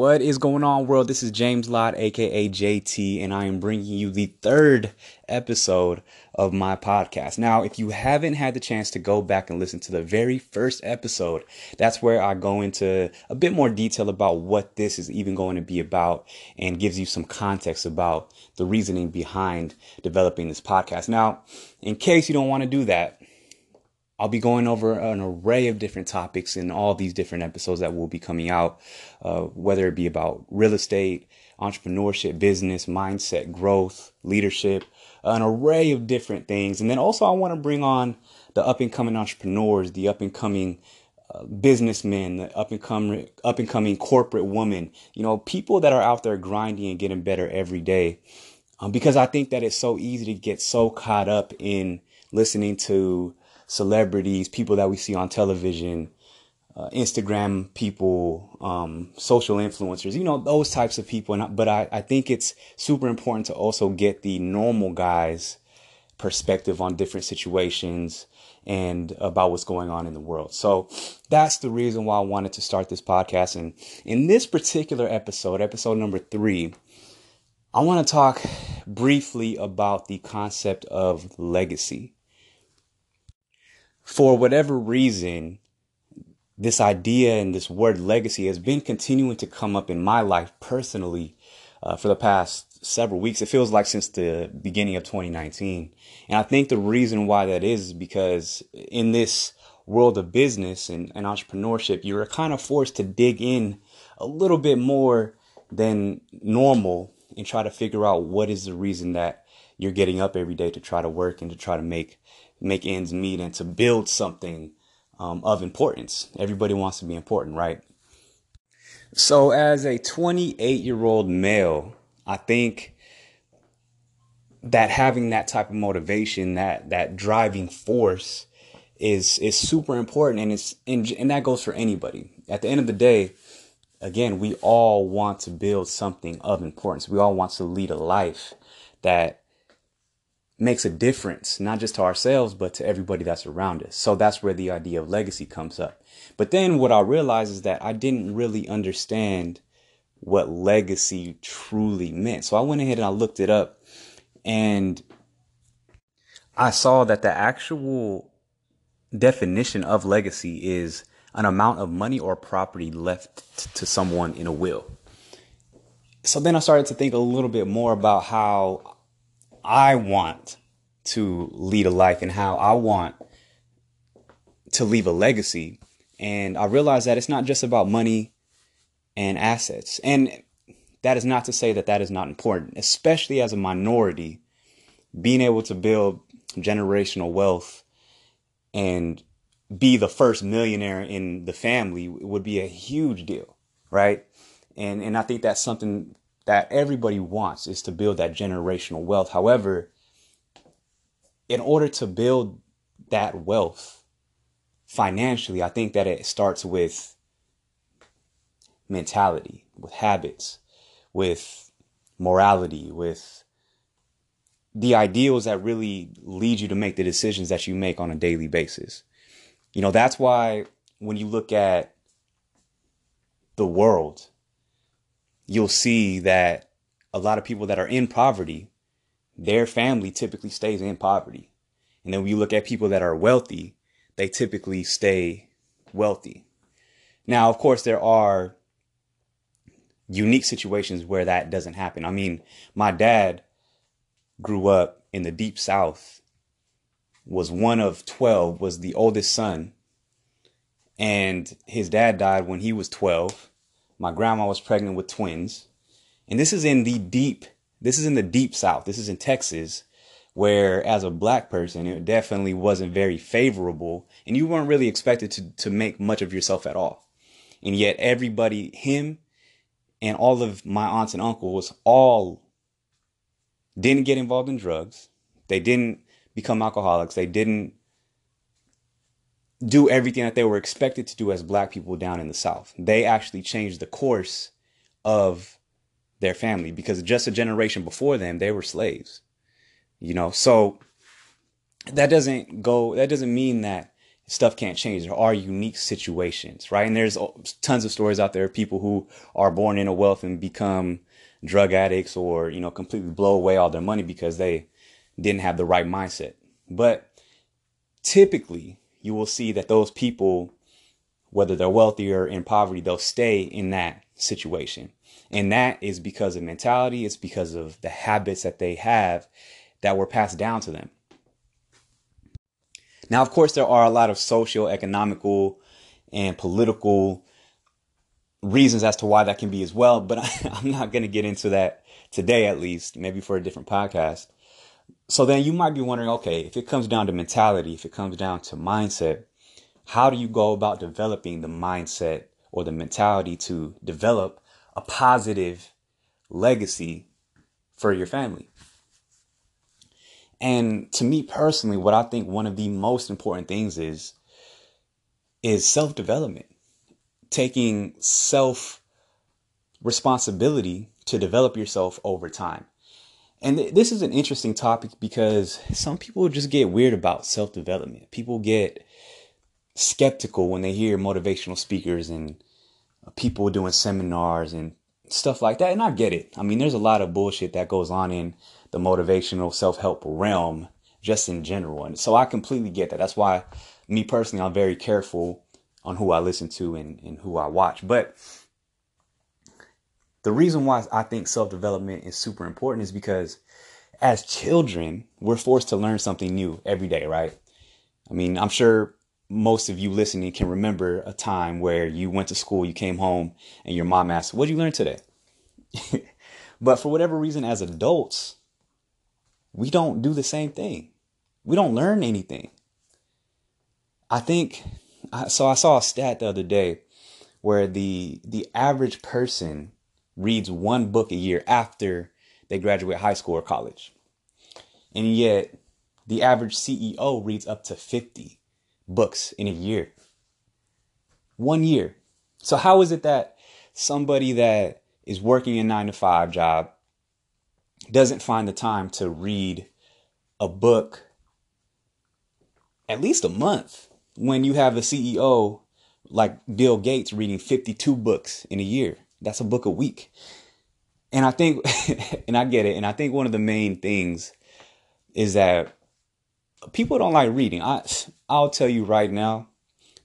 What is going on, world? This is James Lott, aka JT, and I am bringing you the third episode of my podcast. Now, if you haven't had the chance to go back and listen to the very first episode, that's where I go into a bit more detail about what this is even going to be about and gives you some context about the reasoning behind developing this podcast. Now, in case you don't want to do that, I'll be going over an array of different topics in all these different episodes that will be coming out, uh, whether it be about real estate, entrepreneurship, business, mindset, growth, leadership, an array of different things. And then also, I want to bring on the up and coming entrepreneurs, the up and coming uh, businessmen, the up and coming up and coming corporate women. You know, people that are out there grinding and getting better every day. Um, because I think that it's so easy to get so caught up in listening to celebrities, people that we see on television, uh, Instagram people, um, social influencers, you know, those types of people. And, but I, I think it's super important to also get the normal guys perspective on different situations and about what's going on in the world. So that's the reason why I wanted to start this podcast. And in this particular episode, episode number three, I want to talk briefly about the concept of legacy for whatever reason, this idea and this word legacy has been continuing to come up in my life personally uh, for the past several weeks. It feels like since the beginning of 2019. And I think the reason why that is, is because in this world of business and, and entrepreneurship, you're kind of forced to dig in a little bit more than normal and try to figure out what is the reason that you're getting up every day to try to work and to try to make make ends meet and to build something um, of importance. Everybody wants to be important, right? So, as a 28 year old male, I think that having that type of motivation, that that driving force, is is super important, and it's and, and that goes for anybody. At the end of the day, again, we all want to build something of importance. We all want to lead a life that makes a difference, not just to ourselves, but to everybody that's around us. So that's where the idea of legacy comes up. But then what I realized is that I didn't really understand what legacy truly meant. So I went ahead and I looked it up and I saw that the actual definition of legacy is an amount of money or property left to someone in a will. So then I started to think a little bit more about how I want to lead a life and how I want to leave a legacy. And I realized that it's not just about money and assets. And that is not to say that that is not important, especially as a minority, being able to build generational wealth and be the first millionaire in the family would be a huge deal, right? And and I think that's something that everybody wants is to build that generational wealth. However, in order to build that wealth financially, I think that it starts with mentality, with habits, with morality, with the ideals that really lead you to make the decisions that you make on a daily basis. You know, that's why when you look at the world, you'll see that a lot of people that are in poverty, their family typically stays in poverty. And then when you look at people that are wealthy, they typically stay wealthy. Now, of course, there are unique situations where that doesn't happen. I mean, my dad grew up in the deep south, was one of 12, was the oldest son. And his dad died when he was 12 my grandma was pregnant with twins. And this is in the deep, this is in the deep South. This is in Texas, where as a black person, it definitely wasn't very favorable. And you weren't really expected to, to make much of yourself at all. And yet everybody, him and all of my aunts and uncles, all didn't get involved in drugs. They didn't become alcoholics. They didn't do everything that they were expected to do as black people down in the South. They actually changed the course of their family because just a generation before them, they were slaves. You know, so that doesn't go, that doesn't mean that stuff can't change. There are unique situations, right? And there's uh, tons of stories out there of people who are born into wealth and become drug addicts or, you know, completely blow away all their money because they didn't have the right mindset. But typically, you will see that those people, whether they're wealthy or in poverty, they'll stay in that situation. And that is because of mentality, it's because of the habits that they have that were passed down to them. Now, of course, there are a lot of social, economical, and political reasons as to why that can be as well, but I, am not going to get into that today, at least, maybe for a different podcast. So then you might be wondering okay, if it comes down to mentality, if it comes down to mindset, how do you go about developing the mindset or the mentality to develop a positive legacy for your family? And to me personally, what I think one of the most important things is is self-development. Taking self responsibility to develop yourself over time. And th- this is an interesting topic because some people just get weird about self-development. People get skeptical when they hear motivational speakers and people doing seminars and stuff like that. And I get it. I mean, there's a lot of bullshit that goes on in the motivational self help realm just in general. And so I completely get that. That's why, me personally, I'm very careful on who I listen to and, and who I watch. But the reason why I think self development is super important is because as children, we're forced to learn something new every day, right? I mean, I'm sure most of you listening can remember a time where you went to school, you came home, and your mom asked, What did you learn today? but for whatever reason, as adults, we don't do the same thing. We don't learn anything. I think so I saw a stat the other day where the the average person reads one book a year after they graduate high school or college. And yet the average CEO reads up to 50 books in a year. One year. So how is it that somebody that is working a 9 to 5 job doesn't find the time to read a book at least a month when you have a CEO like Bill Gates reading 52 books in a year. That's a book a week. And I think, and I get it, and I think one of the main things is that people don't like reading. I, I'll tell you right now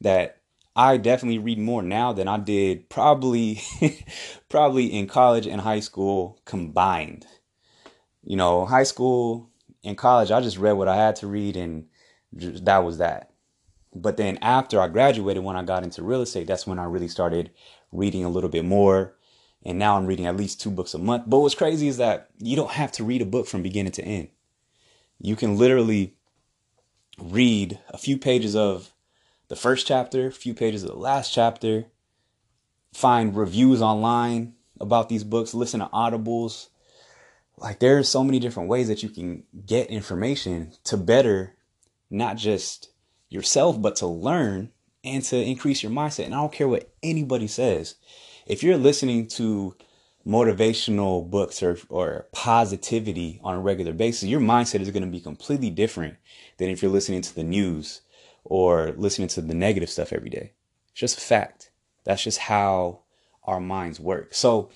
that I definitely read more now than I did probably, probably in college and high school combined you know, high school and college, I just read what I had to read, and just, that was that. But then after I graduated, when I got into real estate, that's when I really started reading a little bit more. And now I'm reading at least two books a month. But what's crazy is that you don't have to read a book from beginning to end. You can literally read a few pages of the first chapter, a few pages of the last chapter, find reviews online about these books, listen to audibles, like there's so many different ways that you can get information to better not just yourself but to learn and to increase your mindset. And i don't care what anybody says. If you're listening to motivational books or, or positivity on a regular basis your mindset is going to be completely different than if you're listening to the news or listening to the negative stuff every day. It's just a fact. That's just how our minds work. So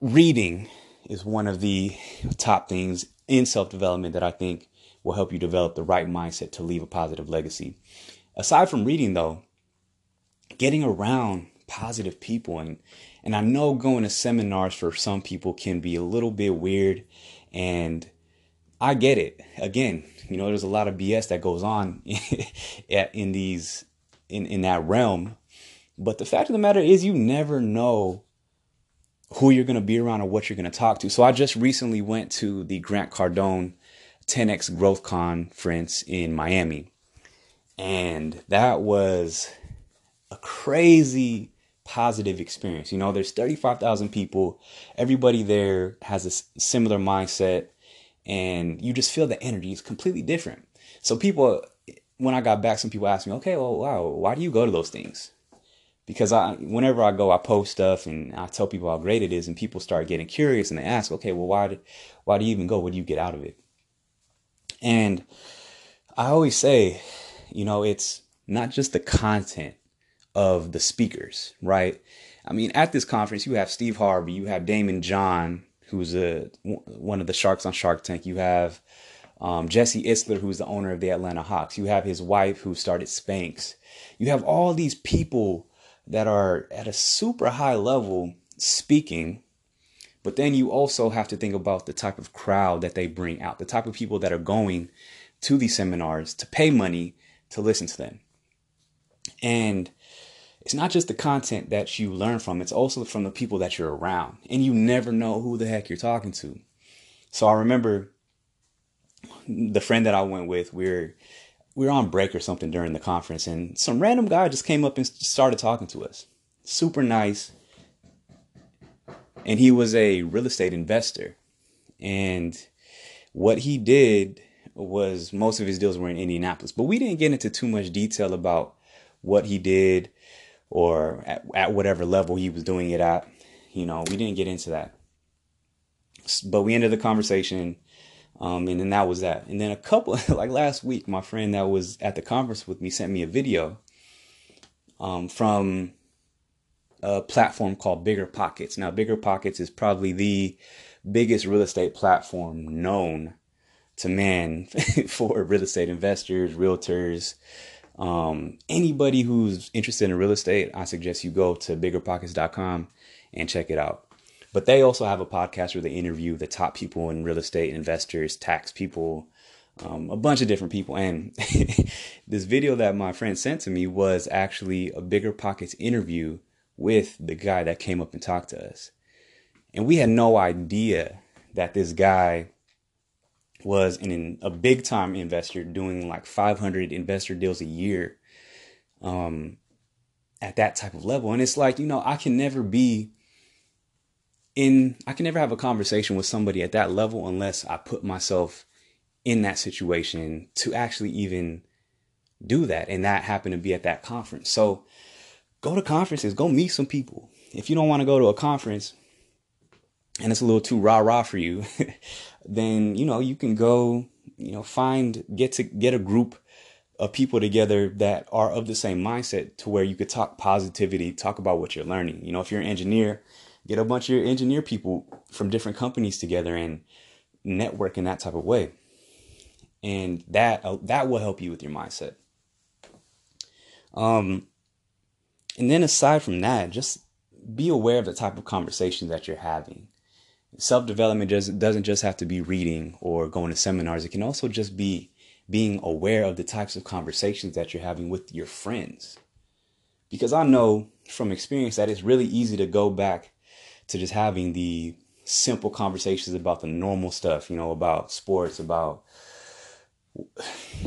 reading is one of the top things in self development that I think will help you develop the right mindset to leave a positive legacy. Aside from reading, though, getting around positive people and and I know going to seminars for some people can be a little bit weird and I get it. Again, you know, there's a lot of BS that goes on in these in in that realm. But the fact of the matter is you never know who you're going to be around or what you're going to talk to. So I just recently went to the Grant Cardone 10X Growth Conference in Miami. And that was a crazy positive experience. You know, there's 35,000 people. Everybody there has a similar mindset and you just feel the energy is completely different. So people when I got back some people asked me, "Okay, well, wow, why do you go to those things?" because I whenever I go I post stuff and I tell people how great it is and people start getting curious and they ask okay well why why do you even go what do you get out of it and I always say you know, it's not just the content of the speakers, right? I mean, at this conference, you have Steve Harvey, you have Daymond John, who's a one of the sharks on Shark Tank. You have um, Jesse Itzler, who's the owner of the Atlanta Hawks. You have his wife, who started Spanx. You have all these people that are at a super high level speaking, but then you also have to think about the type of crowd that they bring out, the type of people that are going to these seminars to pay money to listen to them. And it's not just the content that you learn from, it's also from the people that you're around. And you never know who the heck you're talking to. So I remember the friend that I went with, we are we were on break or something during the conference, and some random guy just came up and started talking to us. Super nice. And he was a real estate investor. And what he did was most of his deals were in Indianapolis, but we didn't get into too much detail about what he did or at, at whatever level he was doing it at. You know, we didn't get into that. But we ended the conversation, um, and then that was that. And then a couple, like last week, my friend that was at the conference with me sent me a video um, from a platform called Bigger Pockets. Now, Bigger Pockets is probably the biggest real estate platform known to man for real estate investors, realtors, um, anybody who's interested in real estate, I suggest you go to biggerpockets.com and check it out. But they also have a podcast where they interview the top people in real estate, investors, tax people, um, a bunch of different people. And this video that my friend sent to me was actually a Bigger Pockets interview with the guy that came up and talked to us. And we had no idea that this guy was an, a big time investor doing like 500 investor deals a year um, at that type of level. And it's like, you know, I can never be in, I can never have a conversation with somebody at that level unless I put myself in that situation to actually even do that. And that happened to be at that conference. So go to conferences, go meet some people. If you don't want to go to a conference, and it's a little too rah rah for you, then you know you can go, you know, find get to get a group of people together that are of the same mindset to where you could talk positivity, talk about what you're learning. You know, if you're an engineer, get a bunch of your engineer people from different companies together and network in that type of way. And that uh, that will help you with your mindset. Um and then aside from that, just be aware of the type of conversations that you're having self development just doesn't just have to be reading or going to seminars. It can also just be being aware of the types of conversations that you're having with your friends. Because I know from experience that it's really easy to go back to just having the simple conversations about the normal stuff, you know, about sports, about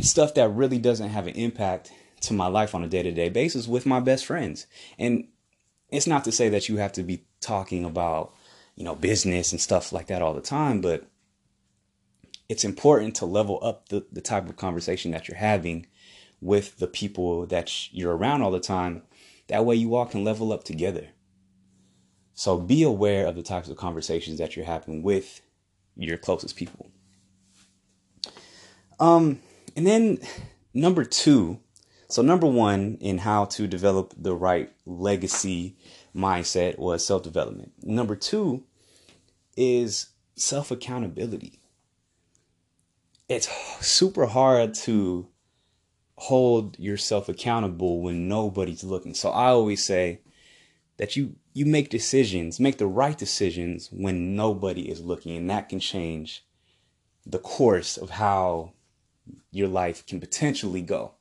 stuff that really doesn't have an impact to my life on a day to day basis with my best friends. And it's not to say that you have to be talking about you know, business and stuff like that all the time, but it's important to level up the, the type of conversation that you're having with the people that you're around all the time. That way you all can level up together. So be aware of the types of conversations that you're having with your closest people. Um, and then number two, so number one in how to develop the right legacy mindset was self development. Number two is self accountability. It's super hard to hold yourself accountable when nobody's looking. So I always say that you you make decisions, make the right decisions when nobody is looking, and that can change the course of how your life can potentially go.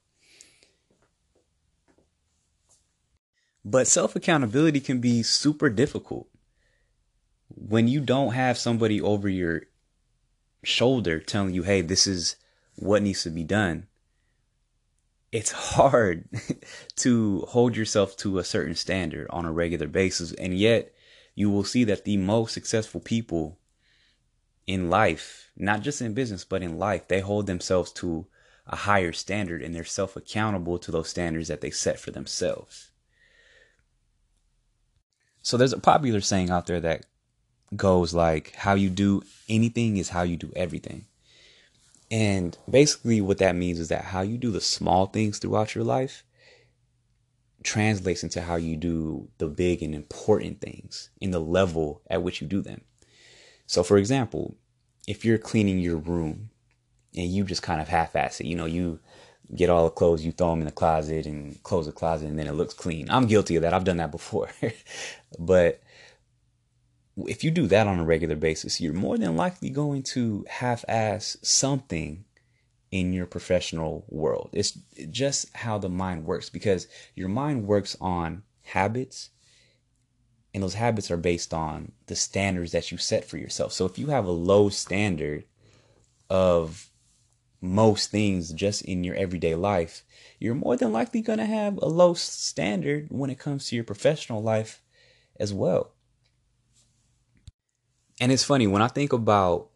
But self accountability can be super difficult. When you don't have somebody over your shoulder telling you, hey, this is what needs to be done, it's hard to hold yourself to a certain standard on a regular basis. And yet, you will see that the most successful people in life, not just in business, but in life, they hold themselves to a higher standard and they're self accountable to those standards that they set for themselves. So there's a popular saying out there that goes like, how you do anything is how you do everything. And basically, what that means is that how you do the small things throughout your life translates into how you do the big and important things in the level at which you do them. So, for example, if you're cleaning your room and you just kind of half ass it, you know, you get all the clothes, you throw them in the closet and close the closet, and then it looks clean. I'm guilty of that. I've done that before. but if you do that on a regular basis, you're more than likely going to half ass something in your professional world. It's just how the mind works because your mind works on habits and those habits are based on the standards that you set for yourself. So if you have a low standard of most things just in your everyday life, you're more than likely going to have a low standard when it comes to your professional life as well. And it's funny when I think about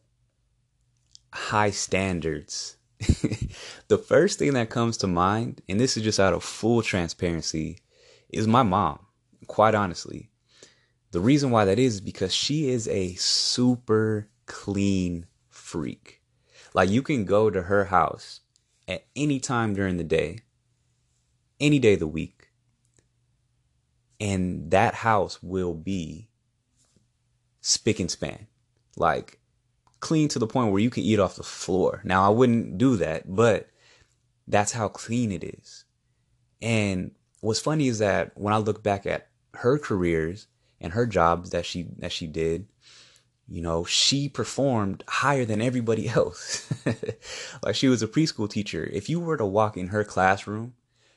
high standards, the first thing that comes to mind, and this is just out of full transparency, is my mom, quite honestly. The reason why that is because she is a super clean freak. Like you can go to her house at any time during the day, any day of the week, and that house will be spick and span. Like clean to the point where you can eat off the floor. Now I wouldn't do that, but that's how clean it is. And what's funny is that when I look back at her careers and her jobs that she that she did, you know, she performed higher than everybody else. like she was a preschool teacher. If you were to walk in her classroom,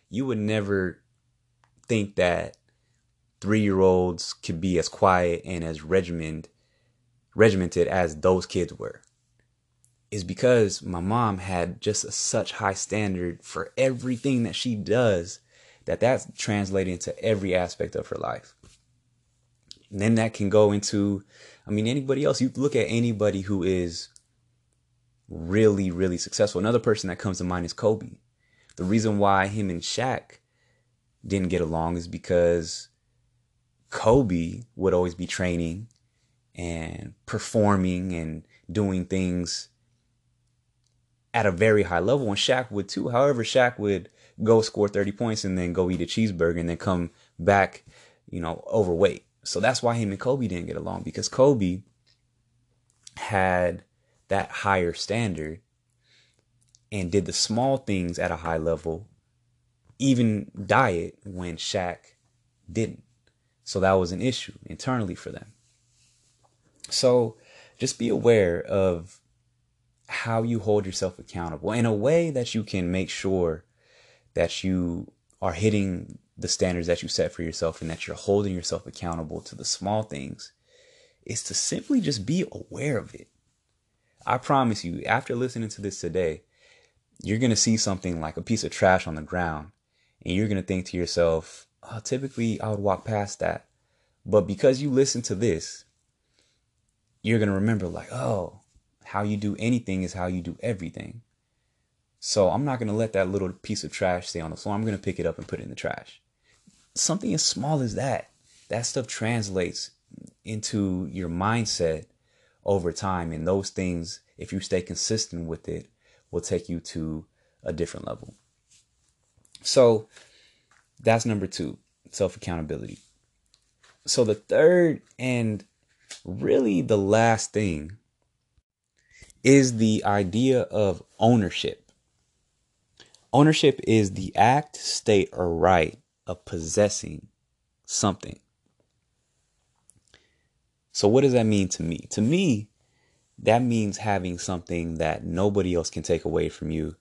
you would never think that three year olds could be as quiet and as regimented regimented as those kids were is because my mom had just a, such high standard for everything that she does that that's translated into every aspect of her life. And then that can go into, I mean, anybody else. You look at anybody who is really, really successful. Another person that comes to mind is Kobe. The reason why him and Shaq didn't get along is because Kobe would always be training and performing and doing things at a very high level. And Shaq would too. However, Shaq would go score 30 points and then go eat a cheeseburger and then come back, you know, overweight. So that's why him and Kobe didn't get along because Kobe had that higher standard and did the small things at a high level, even diet when Shaq didn't. So that was an issue internally for them. So just be aware of how you hold yourself accountable in a way that you can make sure that you are hitting the standards that you set for yourself and that you're holding yourself accountable to the small things is to simply just be aware of it. I promise you, after listening to this today, you're going to see something like a piece of trash on the ground and you're going to think to yourself, oh, typically I would walk past that. But because you listen to this, you're going to remember, like, oh, how you do anything is how you do everything. So I'm not going to let that little piece of trash stay on the floor. I'm going to pick it up and put it in the trash. Something as small as that, that stuff translates into your mindset over time. And those things, if you stay consistent with it, will take you to a different level. So that's number two self accountability. So the third and really the last thing is the idea of ownership. Ownership is the act, state, or right of possessing something. So, what does that mean to me? To me, that means having something that nobody else can take away from you,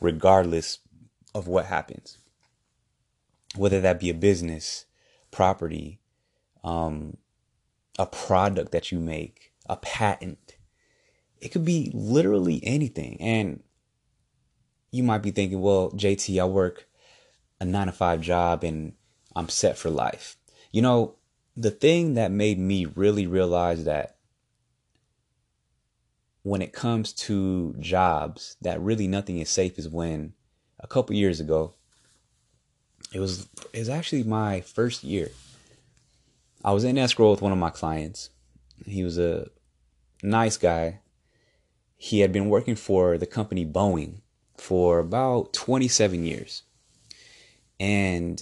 regardless of what happens. Whether that be a business, property, um, a product that you make, a patent. It could be literally anything. And you might be thinking, well, JT, I work a nine to five job and I'm set for life. You know, the thing that made me really realize that when it comes to jobs, that really nothing is safe is when a couple years ago, it was it was actually my first year I was in escrow with one of my clients. He was a nice guy. he had been working for the company Boeing for about 27 years. And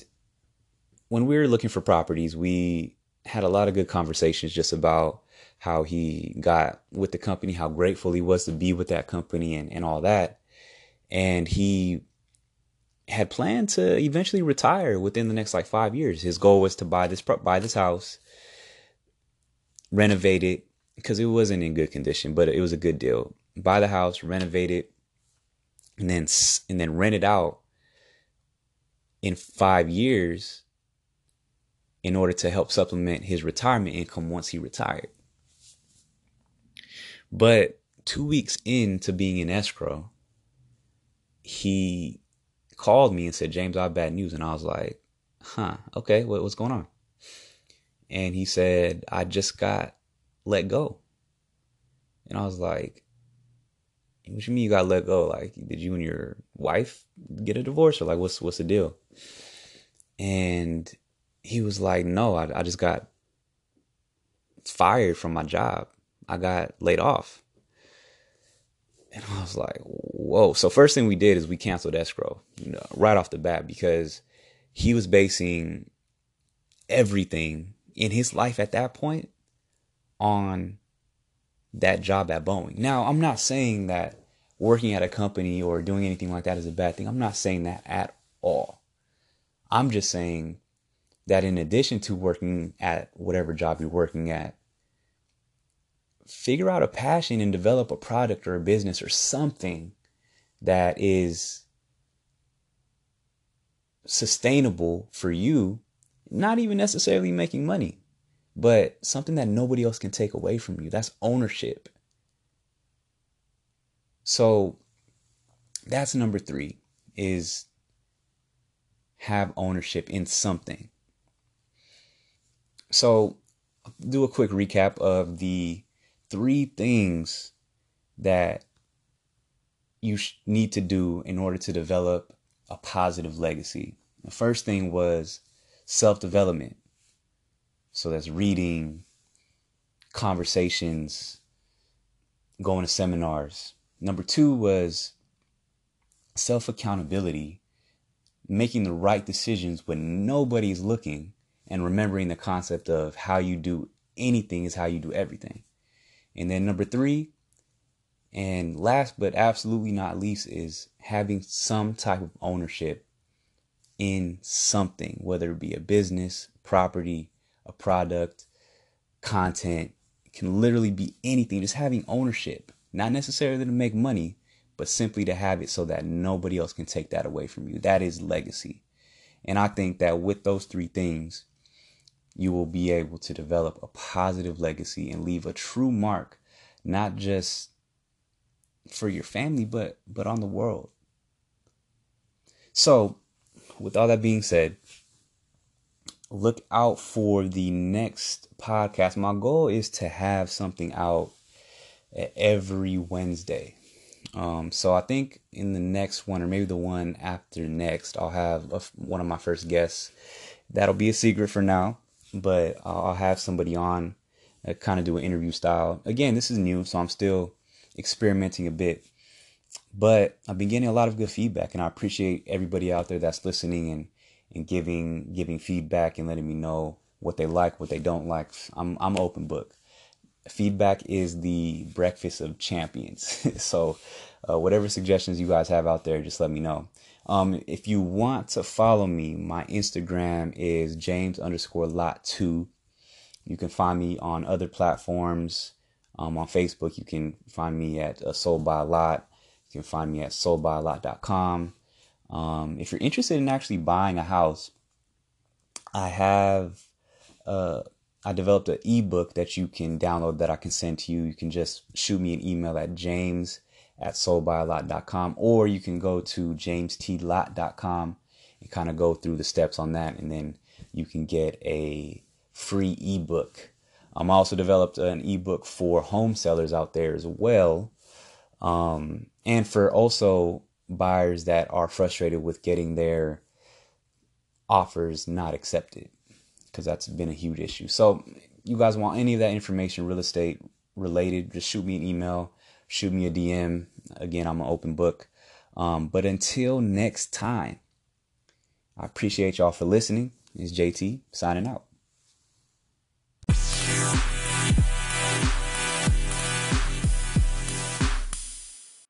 when we were looking for properties, we had a lot of good conversations just about how he got with the company, how grateful he was to be with that company and, and all that. And he had planned to eventually retire within the next like five years. His goal was to buy this buy this house, renovate it because it wasn't in good condition, but it was a good deal. Buy the house, renovate it, and then and then rent it out in five years in order to help supplement his retirement income once he retired. But two weeks into being in escrow, he called me and said, James, I have bad news. And I was like, huh, okay, what, what's going on? And he said, I just got let go. And I was like, what do you mean you got let go? Like, did you and your wife get a divorce or like, what's, what's the deal? And he was like, no, I, I just got fired from my job. I got laid off. And I was like, whoa. So first thing we did is we canceled escrow you know, right off the bat because he was basing everything in his life at that point on that job at Boeing. Now, I'm not saying that working at a company or doing anything like that is a bad thing. I'm not saying that at all. I'm just saying that in addition to working at whatever job you're working at, figure out a passion and develop a product or a business or something that is sustainable for you, not even necessarily making money, but something that nobody else can take away from you. That's ownership. So that's number three is have ownership in something. So do a quick recap of the three things that you need to do in order to develop a positive legacy. The first thing was self development. So that's reading, conversations, going to seminars. Number two was self accountability, making the right decisions when nobody's looking, and remembering the concept of how you do anything is how you do everything. And then number three, and last but absolutely not least, is having some type of ownership in something, whether it be a business, property, a product, content. It can literally be anything. Just having ownership, not necessarily to make money, but simply to have it so that nobody else can take that away from you. That is legacy. And I think that with those three things, you will be able to develop a positive legacy and leave a true mark, not just for your family, but but on the world. So, with all that being said, look out for the next podcast. My goal is to have something out every Wednesday. Um, so I think in the next one, or maybe the one after next, I'll have a, one of my first guests. That'll be a secret for now but I'll have somebody on, uh, kind of do an interview style. Again, this is new, so I'm still experimenting a bit. But I've been getting a lot of good feedback, and I appreciate everybody out there that's listening and and giving giving feedback and letting me know what they like, what they don't like. I'm I'm open book. Feedback is the breakfast of champions. so, uh, whatever suggestions you guys have out there, just let me know. Um, if you want to follow me, my Instagram is James underscore lot two. You can find me on other platforms. Um, on Facebook, you can find me at uh, Sold by Lot. You can find me at soldbylot.com. Um, if you're interested in actually buying a house, I have uh, I developed an ebook that you can download that I can send to you. You can just shoot me an email at james at soldbylot.com or you can go to jameslot.com and kind of go through the steps on that and then you can get a free ebook. I'm also developed an ebook for home sellers out there as well. Um, and for also buyers that are frustrated with getting their offers not accepted because that's been a huge issue. So, you guys want any of that information real estate related, just shoot me an email shoot me a DM. Again, I'm an open book. Um, but until next time, I appreciate y'all for listening. It's JT signing out.